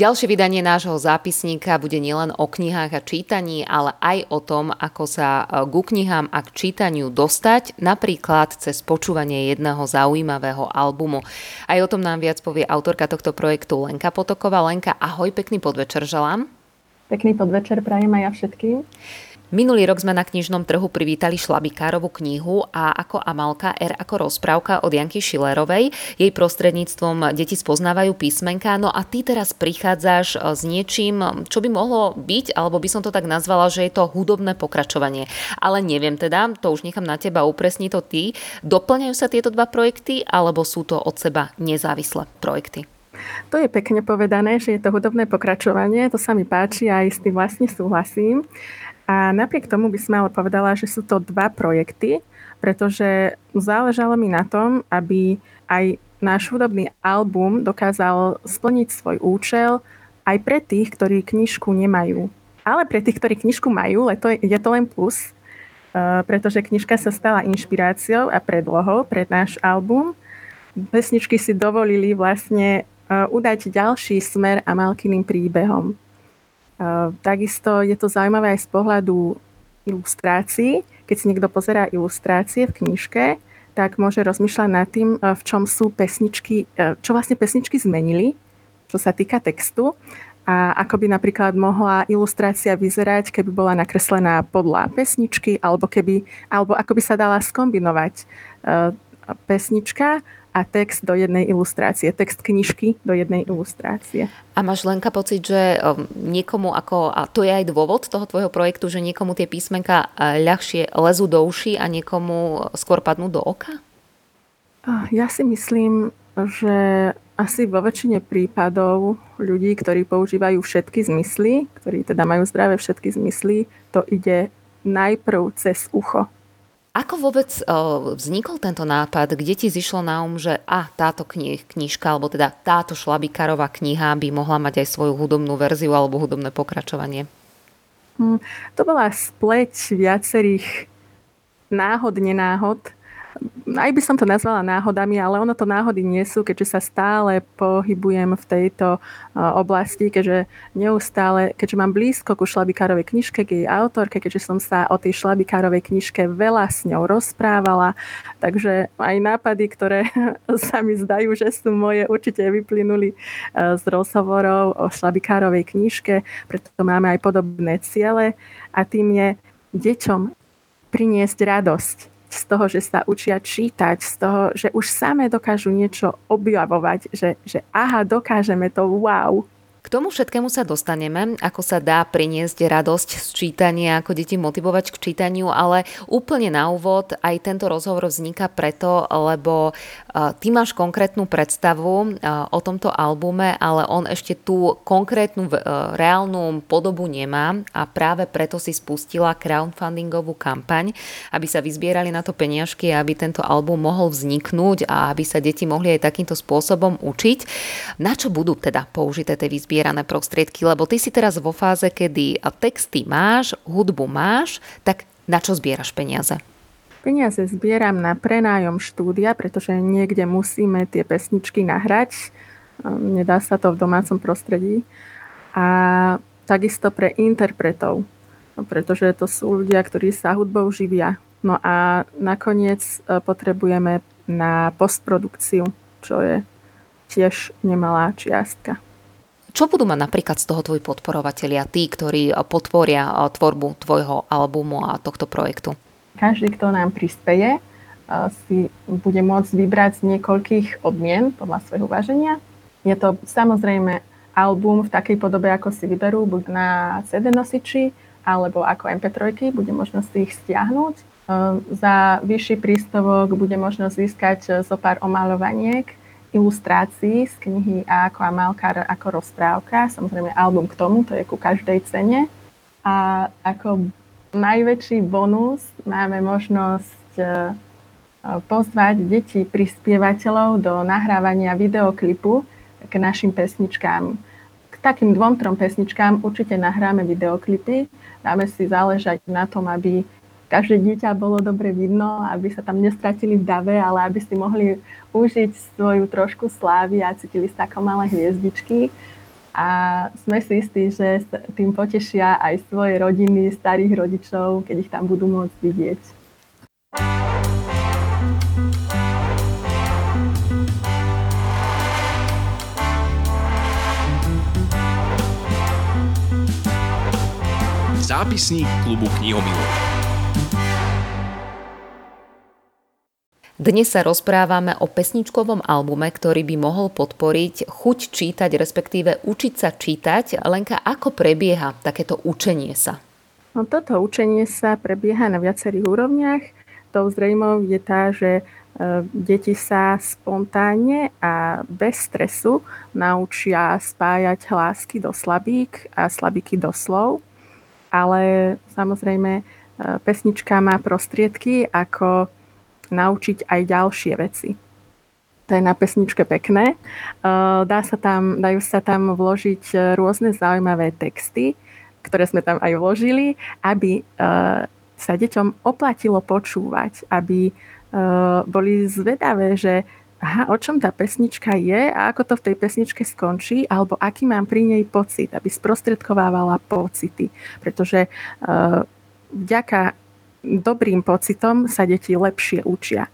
Ďalšie vydanie nášho zápisníka bude nielen o knihách a čítaní, ale aj o tom, ako sa e, ku knihám a k čítaniu dostať, napríklad cez počúvanie jedného zaujímavého albumu. Aj o tom nám viac povie autorka tohto projektu Lenka Potoková. Lenka, ahoj, pekný podvečer želám. Pekný podvečer prajem aj ja všetkým. Minulý rok sme na knižnom trhu privítali Šlabikárovú knihu a ako Amalka R ako rozprávka od Janky Šilerovej. Jej prostredníctvom deti spoznávajú písmenka. No a ty teraz prichádzaš e, s niečím, čo by mohlo byť, alebo by som to tak nazvala, že je to hudobné pokračovanie. Ale neviem teda, to už nechám na teba, upresni to ty. Doplňajú sa tieto dva projekty, alebo sú to od seba nezávislé projekty? To je pekne povedané, že je to hudobné pokračovanie, to sa mi páči a aj s tým vlastne súhlasím. A napriek tomu by som ale povedala, že sú to dva projekty, pretože záležalo mi na tom, aby aj náš hudobný album dokázal splniť svoj účel aj pre tých, ktorí knižku nemajú. Ale pre tých, ktorí knižku majú, to je, to len plus, uh, pretože knižka sa stala inšpiráciou a predlohou pre náš album. Pesničky si dovolili vlastne uh, udať ďalší smer a malkyným príbehom. Takisto je to zaujímavé aj z pohľadu ilustrácií. Keď si niekto pozerá ilustrácie v knižke, tak môže rozmýšľať nad tým, v čom sú pesničky, čo vlastne pesničky zmenili, čo sa týka textu a ako by napríklad mohla ilustrácia vyzerať, keby bola nakreslená podľa pesničky, alebo, keby, alebo ako by sa dala skombinovať pesnička a text do jednej ilustrácie, text knižky do jednej ilustrácie. A máš Lenka pocit, že um, niekomu ako, a to je aj dôvod toho tvojho projektu, že niekomu tie písmenka ľahšie lezú do uší a niekomu skôr padnú do oka? Ja si myslím, že asi vo väčšine prípadov ľudí, ktorí používajú všetky zmysly, ktorí teda majú zdravé všetky zmysly, to ide najprv cez ucho. Ako vôbec uh, vznikol tento nápad? Kde ti zišlo na um, že a táto kni- knižka, alebo teda táto šlabikárová kniha by mohla mať aj svoju hudobnú verziu alebo hudobné pokračovanie? Hmm, to bola spleť viacerých náhod, nenáhod, aj by som to nazvala náhodami, ale ono to náhody nie sú, keďže sa stále pohybujem v tejto oblasti, keďže neustále, keďže mám blízko ku šlabikárovej knižke, k jej autorke, keďže som sa o tej šlabikárovej knižke veľa s ňou rozprávala, takže aj nápady, ktoré sa mi zdajú, že sú moje, určite vyplynuli z rozhovorov o šlabikárovej knižke, preto máme aj podobné ciele. A tým je deťom priniesť radosť z toho, že sa učia čítať, z toho, že už samé dokážu niečo objavovať, že, že aha, dokážeme to, wow. K tomu všetkému sa dostaneme, ako sa dá priniesť radosť z čítania, ako deti motivovať k čítaniu, ale úplne na úvod aj tento rozhovor vzniká preto, lebo ty máš konkrétnu predstavu o tomto albume, ale on ešte tú konkrétnu reálnu podobu nemá a práve preto si spustila crowdfundingovú kampaň, aby sa vyzbierali na to peniažky aby tento album mohol vzniknúť a aby sa deti mohli aj takýmto spôsobom učiť. Na čo budú teda použité tie výzby? Zbierané prostriedky, lebo ty si teraz vo fáze, kedy texty máš, hudbu máš, tak na čo zbieraš peniaze? Peniaze zbieram na prenájom štúdia, pretože niekde musíme tie pesničky nahrať. Nedá sa to v domácom prostredí. A takisto pre interpretov, pretože to sú ľudia, ktorí sa hudbou živia. No a nakoniec e, potrebujeme na postprodukciu, čo je tiež nemalá čiastka. Čo budú mať napríklad z toho tvoji podporovatelia, tí, ktorí podporia tvorbu tvojho albumu a tohto projektu? Každý, kto nám prispeje, si bude môcť vybrať z niekoľkých odmien podľa svojho uvaženia. Je to samozrejme album v takej podobe, ako si vyberú, buď na CD nosiči, alebo ako MP3, bude možnosť ich stiahnuť. Za vyšší príspevok bude možnosť získať zo pár omalovaniek ilustrácií z knihy A ako Amalkar ako rozprávka, samozrejme album k tomu, to je ku každej cene. A ako najväčší bonus máme možnosť e, pozvať deti prispievateľov do nahrávania videoklipu k našim pesničkám. K takým dvom, trom pesničkám určite nahráme videoklipy. Dáme si záležať na tom, aby každé dieťa bolo dobre vidno, aby sa tam nestratili v dave, ale aby si mohli užiť svoju trošku slávy a cítili sa ako malé hviezdičky. A sme si istí, že tým potešia aj svoje rodiny, starých rodičov, keď ich tam budú môcť vidieť. Zápisník klubu knihomilov. Dnes sa rozprávame o pesničkovom albume, ktorý by mohol podporiť chuť čítať, respektíve učiť sa čítať. Lenka, ako prebieha takéto učenie sa? No, toto učenie sa prebieha na viacerých úrovniach. Tou zrejmou je tá, že e, deti sa spontánne a bez stresu naučia spájať hlásky do slabík a slabíky do slov. Ale samozrejme e, pesnička má prostriedky, ako naučiť aj ďalšie veci. To je na pesničke pekné. Dá sa tam, dajú sa tam vložiť e, rôzne zaujímavé texty, ktoré sme tam aj vložili, aby e, sa deťom oplatilo počúvať, aby boli zvedavé, že aha, o čom tá pesnička je a ako to v tej pesničke skončí, alebo aký mám pri nej pocit, aby sprostredkovávala pocity. Pretože vďaka dobrým pocitom sa deti lepšie učia.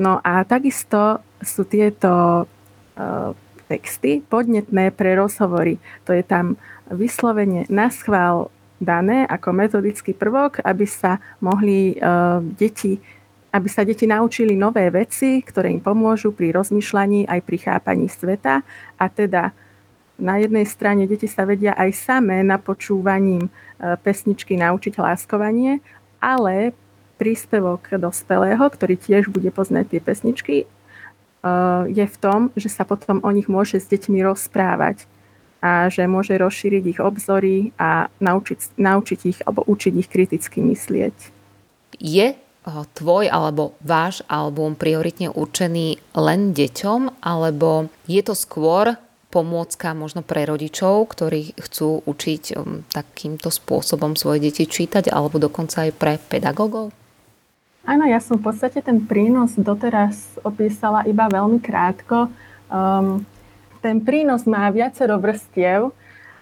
No a takisto sú tieto uh, texty podnetné pre rozhovory. To je tam vyslovene na schvál dané ako metodický prvok, aby sa mohli uh, deti aby sa deti naučili nové veci, ktoré im pomôžu pri rozmýšľaní aj pri chápaní sveta. A teda na jednej strane deti sa vedia aj samé na počúvaním pesničky naučiť hláskovanie ale príspevok dospelého, ktorý tiež bude poznať tie pesničky, uh, je v tom, že sa potom o nich môže s deťmi rozprávať a že môže rozšíriť ich obzory a naučiť, naučiť ich alebo učiť ich kriticky myslieť. Je uh, tvoj alebo váš album prioritne určený len deťom, alebo je to skôr pomôcka možno pre rodičov, ktorí chcú učiť um, takýmto spôsobom svoje deti čítať, alebo dokonca aj pre pedagógov? Áno, ja som v podstate ten prínos doteraz opísala iba veľmi krátko. Um, ten prínos má viacero vrstiev.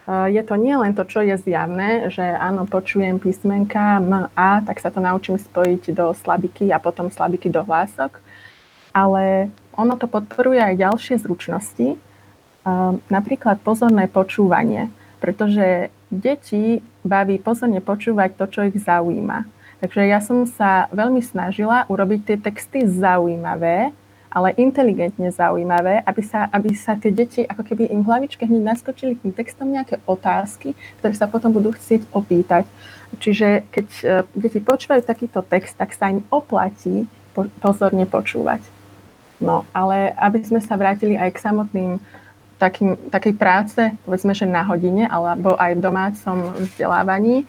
Uh, je to nie len to, čo je zjavné, že áno, počujem písmenka M, A, tak sa to naučím spojiť do slabiky a potom slabiky do hlások, ale ono to podporuje aj ďalšie zručnosti, napríklad pozorné počúvanie, pretože deti baví pozorne počúvať to, čo ich zaujíma. Takže ja som sa veľmi snažila urobiť tie texty zaujímavé, ale inteligentne zaujímavé, aby sa, aby sa tie deti, ako keby im hlavičke hneď naskočili tým textom nejaké otázky, ktoré sa potom budú chcieť opýtať. Čiže keď e, deti počúvajú takýto text, tak sa im oplatí pozorne počúvať. No, ale aby sme sa vrátili aj k samotným takým, takej práce, povedzme, že na hodine alebo aj v domácom vzdelávaní,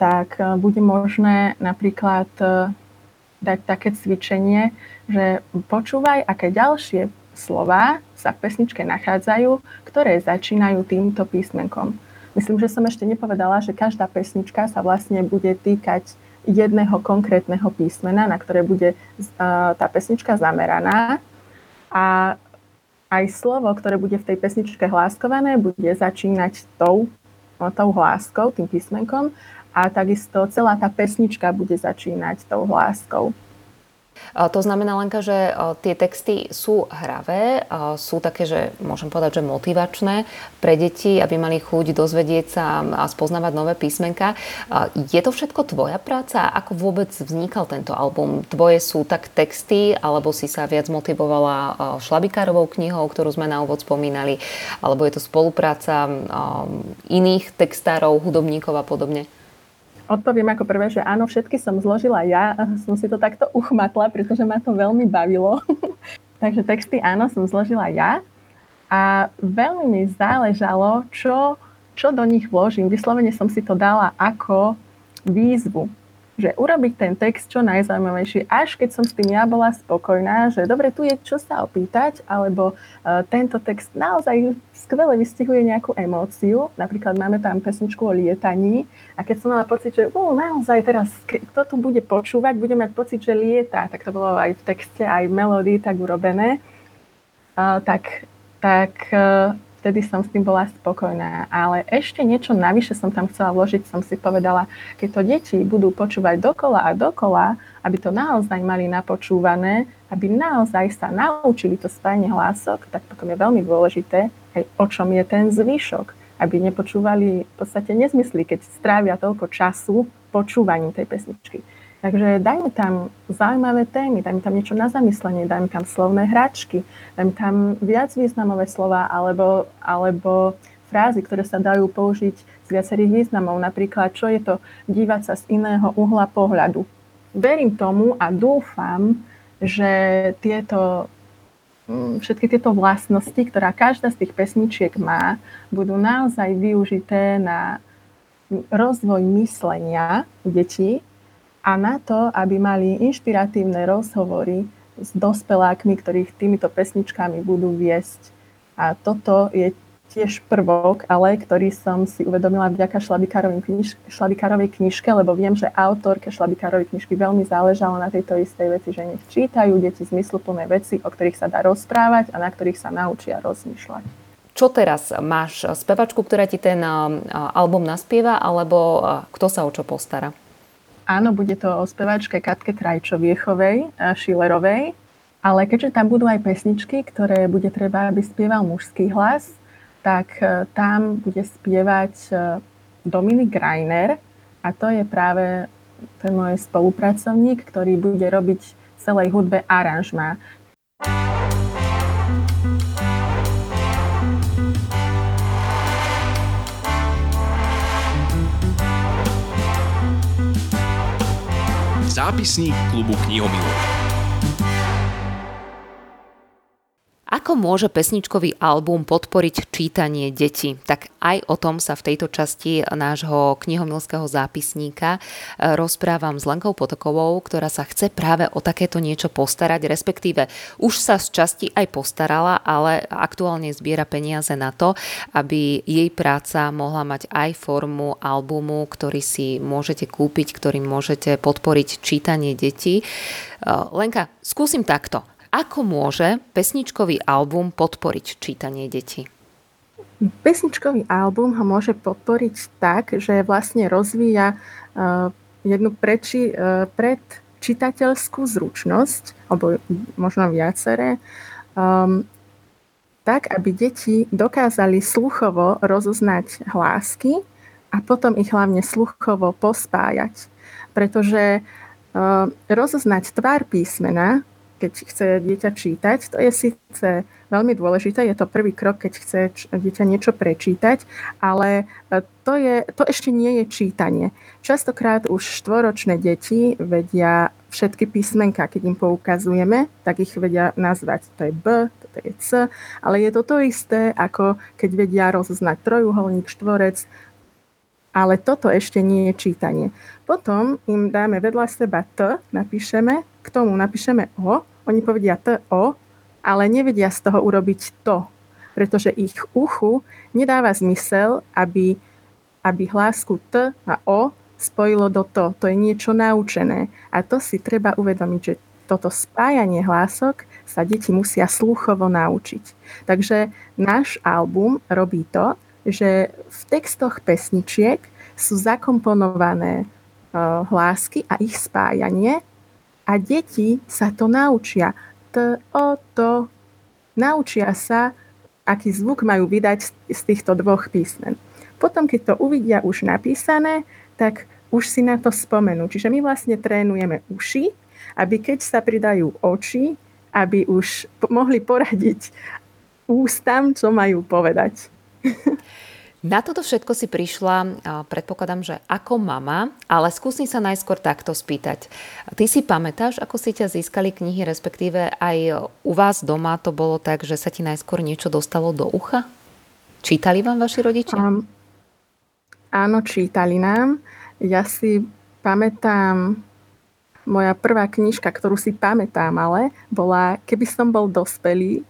tak e, bude možné napríklad e, dať také cvičenie, že počúvaj, aké ďalšie slova sa v pesničke nachádzajú, ktoré začínajú týmto písmenkom. Myslím, že som ešte nepovedala, že každá pesnička sa vlastne bude týkať jedného konkrétneho písmena, na ktoré bude e, tá pesnička zameraná. A aj slovo, ktoré bude v tej pesničke hláskované, bude začínať tou, tou hláskou, tým písmenkom a takisto celá tá pesnička bude začínať tou hláskou. To znamená, Lenka, že tie texty sú hravé, sú také, že môžem povedať, že motivačné pre deti, aby mali chuť dozvedieť sa a spoznávať nové písmenka. Je to všetko tvoja práca? Ako vôbec vznikal tento album? Tvoje sú tak texty, alebo si sa viac motivovala Šlabikárovou knihou, ktorú sme na úvod spomínali, alebo je to spolupráca iných textárov, hudobníkov a podobne? Odpoviem ako prvé, že áno, všetky som zložila ja. Som si to takto uchmatla, pretože ma to veľmi bavilo. Takže texty áno, som zložila ja. A veľmi mi záležalo, čo, čo do nich vložím. Vyslovene som si to dala ako výzvu. Že urobiť ten text čo najzaujímavejší, až keď som s tým ja bola spokojná, že dobre, tu je čo sa opýtať, alebo uh, tento text naozaj skvele vystihuje nejakú emóciu. Napríklad máme tam pesničku o lietaní a keď som mala pocit, že uh, naozaj teraz, kto tu bude počúvať, bude mať pocit, že lieta, tak to bolo aj v texte, aj v melódii tak urobené, uh, tak, tak uh, vtedy som s tým bola spokojná. Ale ešte niečo navyše som tam chcela vložiť, som si povedala, keď to deti budú počúvať dokola a dokola, aby to naozaj mali napočúvané, aby naozaj sa naučili to spájanie hlások, tak potom je veľmi dôležité, aj o čom je ten zvyšok. Aby nepočúvali v podstate nezmysly, keď strávia toľko času počúvaním tej pesničky. Takže dajme tam zaujímavé témy, dajme tam niečo na zamyslenie, dajme tam slovné hračky, dajme tam viac významové slova alebo, alebo frázy, ktoré sa dajú použiť z viacerých významov. Napríklad, čo je to dívať sa z iného uhla pohľadu. Verím tomu a dúfam, že tieto mm, všetky tieto vlastnosti, ktorá každá z tých pesničiek má, budú naozaj využité na rozvoj myslenia detí a na to, aby mali inšpiratívne rozhovory s dospelákmi, ktorých týmito pesničkami budú viesť. A toto je tiež prvok, ale ktorý som si uvedomila vďaka kniž, Šlabikárovej knižke, lebo viem, že autorke Šlabikárovej knižky veľmi záležalo na tejto istej veci, že nech čítajú deti zmysluplné veci, o ktorých sa dá rozprávať a na ktorých sa naučia rozmýšľať. Čo teraz? Máš spevačku, ktorá ti ten album naspieva, alebo kto sa o čo postará? Áno, bude to o speváčke Katke Krajčoviechovej, eh, Šilerovej, ale keďže tam budú aj pesničky, ktoré bude treba, aby spieval mužský hlas, tak eh, tam bude spievať eh, Dominik Greiner a to je práve ten môj spolupracovník, ktorý bude robiť celej hudbe aranžma. Zápisník klubu knihomilov. Ako môže pesničkový album podporiť čítanie detí? Tak aj o tom sa v tejto časti nášho knihomilského zápisníka e, rozprávam s Lenkou Potokovou, ktorá sa chce práve o takéto niečo postarať, respektíve už sa z časti aj postarala, ale aktuálne zbiera peniaze na to, aby jej práca mohla mať aj formu albumu, ktorý si môžete kúpiť, ktorým môžete podporiť čítanie detí. E, Lenka, skúsim takto ako môže pesničkový album podporiť čítanie detí? Pesničkový album ho môže podporiť tak, že vlastne rozvíja uh, jednu preči, uh, predčitateľskú zručnosť, alebo možno viaceré, um, tak, aby deti dokázali sluchovo rozoznať hlásky a potom ich hlavne sluchovo pospájať. Pretože uh, rozoznať tvár písmena keď chce dieťa čítať. To je síce veľmi dôležité, je to prvý krok, keď chce dieťa niečo prečítať, ale e, to, je, to ešte nie je čítanie. Častokrát už štvoročné deti vedia všetky písmenka, keď im poukazujeme, tak ich vedia nazvať. To je B, to je C, ale je to to isté, ako keď vedia rozoznať trojuholník, štvorec, ale toto ešte nie je čítanie. Potom im dáme vedľa seba T, napíšeme, k tomu napíšeme O oni povedia o, ale nevedia z toho urobiť to, pretože ich uchu nedáva zmysel, aby, aby hlásku T a O spojilo do to. To je niečo naučené. A to si treba uvedomiť, že toto spájanie hlások sa deti musia sluchovo naučiť. Takže náš album robí to, že v textoch pesničiek sú zakomponované hlásky a ich spájanie a deti sa to naučia. T, o, to. Naučia sa, aký zvuk majú vydať z týchto dvoch písmen. Potom, keď to uvidia už napísané, tak už si na to spomenú. Čiže my vlastne trénujeme uši, aby keď sa pridajú oči, aby už mohli poradiť ústam, čo majú povedať. Na toto všetko si prišla, predpokladám, že ako mama, ale skúsim sa najskôr takto spýtať. Ty si pamätáš, ako si ťa získali knihy, respektíve aj u vás doma to bolo tak, že sa ti najskôr niečo dostalo do ucha? Čítali vám vaši rodičia? Um, áno, čítali nám. Ja si pamätám, moja prvá knižka, ktorú si pamätám, ale bola Keby som bol dospelý.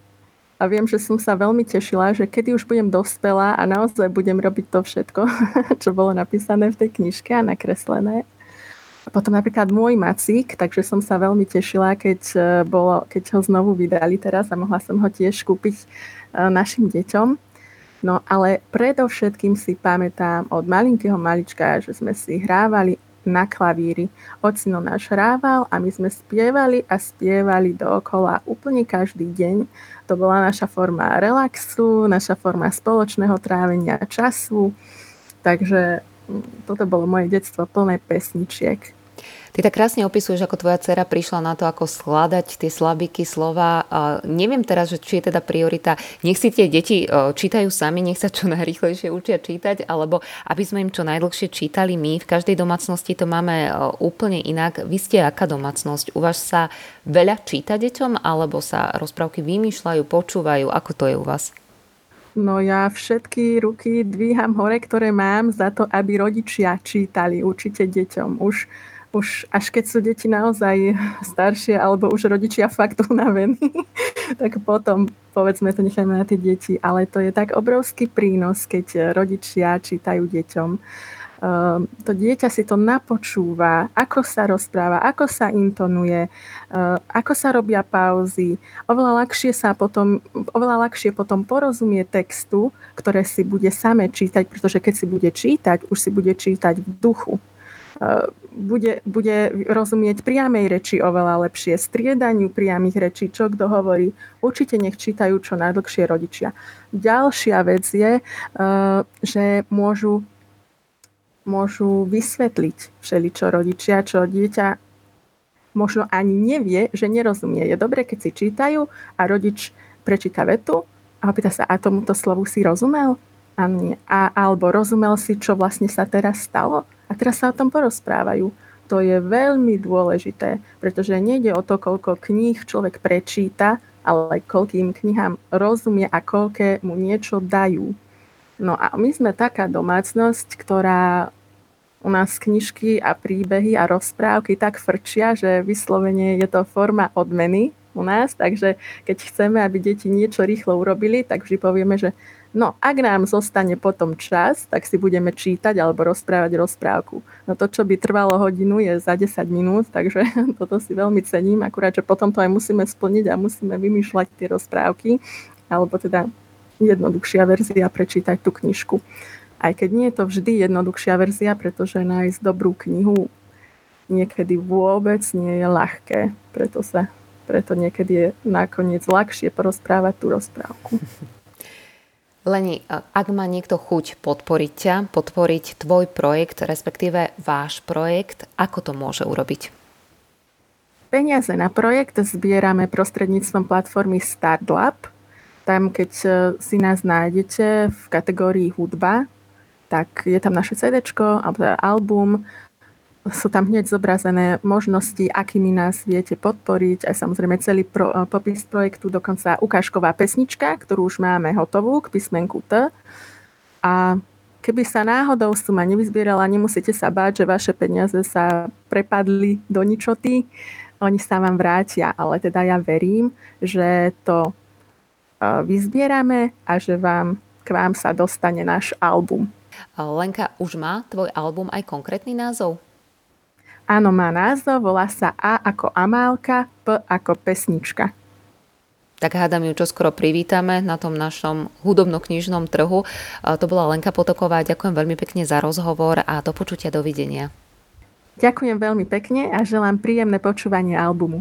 A viem, že som sa veľmi tešila, že kedy už budem dospelá a naozaj budem robiť to všetko, čo bolo napísané v tej knižke a nakreslené. Potom napríklad môj macík, takže som sa veľmi tešila, keď, e, bolo, keď ho znovu vydali teraz a mohla som ho tiež kúpiť e, našim deťom. No ale predovšetkým si pamätám od malinkého malička, že sme si hrávali na klavíri. Ocino náš hrával a my sme spievali a spievali dookola úplne každý deň. To bola naša forma relaxu, naša forma spoločného trávenia času. Takže mm, toto bolo moje detstvo plné pesničiek. Ty tak krásne opisuješ, ako tvoja dcera prišla na to, ako skladať tie slabiky slova. Neviem teraz, že či je teda priorita, nech si tie deti čítajú sami, nech sa čo najrýchlejšie učia čítať, alebo aby sme im čo najdlhšie čítali my. V každej domácnosti to máme úplne inak. Vy ste aká domácnosť? U vás sa veľa číta deťom, alebo sa rozprávky vymýšľajú, počúvajú? Ako to je u vás? No ja všetky ruky dvíham hore, ktoré mám za to, aby rodičia čítali určite deťom. Už už až keď sú deti naozaj staršie alebo už rodičia fakt unavení, tak potom povedzme to necháme na tie deti. Ale to je tak obrovský prínos, keď rodičia čítajú deťom. Uh, to dieťa si to napočúva, ako sa rozpráva, ako sa intonuje, uh, ako sa robia pauzy. Oveľa ľahšie, sa potom, oveľa ľahšie potom porozumie textu, ktoré si bude same čítať, pretože keď si bude čítať, už si bude čítať v duchu bude, bude rozumieť priamej reči oveľa lepšie, striedaniu priamých rečí, čo kto hovorí. Určite nech čítajú čo najdlhšie rodičia. Ďalšia vec je, eh, že môžu, môžu vysvetliť všeličo rodičia, čo dieťa možno ani nevie, že nerozumie. Je dobre, keď si čítajú a rodič prečíta vetu a opýta sa, a tomuto slovu si rozumel? A nie. A, alebo rozumel si, čo vlastne sa teraz stalo? A teraz sa o tom porozprávajú. To je veľmi dôležité, pretože nejde o to, koľko kníh človek prečíta, ale koľkým knihám rozumie a koľké mu niečo dajú. No a my sme taká domácnosť, ktorá u nás knižky a príbehy a rozprávky tak frčia, že vyslovene je to forma odmeny u nás, takže keď chceme, aby deti niečo rýchlo urobili, tak vždy povieme, že No, ak nám zostane potom čas, tak si budeme čítať alebo rozprávať rozprávku. No to, čo by trvalo hodinu, je za 10 minút, takže toto si veľmi cením, akurát, že potom to aj musíme splniť a musíme vymýšľať tie rozprávky, alebo teda jednoduchšia verzia prečítať tú knižku. Aj keď nie je to vždy jednoduchšia verzia, pretože nájsť dobrú knihu niekedy vôbec nie je ľahké, preto sa preto niekedy je nakoniec ľahšie porozprávať tú rozprávku. Leni, ak má niekto chuť podporiť ťa, podporiť tvoj projekt, respektíve váš projekt, ako to môže urobiť? Peniaze na projekt zbierame prostredníctvom platformy StartLab. Tam, keď e, si nás nájdete v kategórii hudba, tak je tam naše CD alebo album sú tam hneď zobrazené možnosti, akými nás viete podporiť, aj samozrejme celý pro, eh, popis projektu, dokonca ukážková pesnička, ktorú už máme hotovú k písmenku T. A keby sa náhodou suma nevyzbierala, nemusíte sa báť, že vaše peniaze sa prepadli do ničoty, oni sa vám vrátia, ale teda ja verím, že to eh, vyzbierame a že vám, k vám sa dostane náš album. Lenka, už má tvoj album aj konkrétny názov? Áno, má názov, volá sa A ako Amálka, P ako pesnička. Tak hádam ju skoro privítame na tom našom hudobno-knižnom trhu. To bola Lenka Potoková. Ďakujem veľmi pekne za rozhovor a do počutia, dovidenia. Ďakujem veľmi pekne a želám príjemné počúvanie albumu.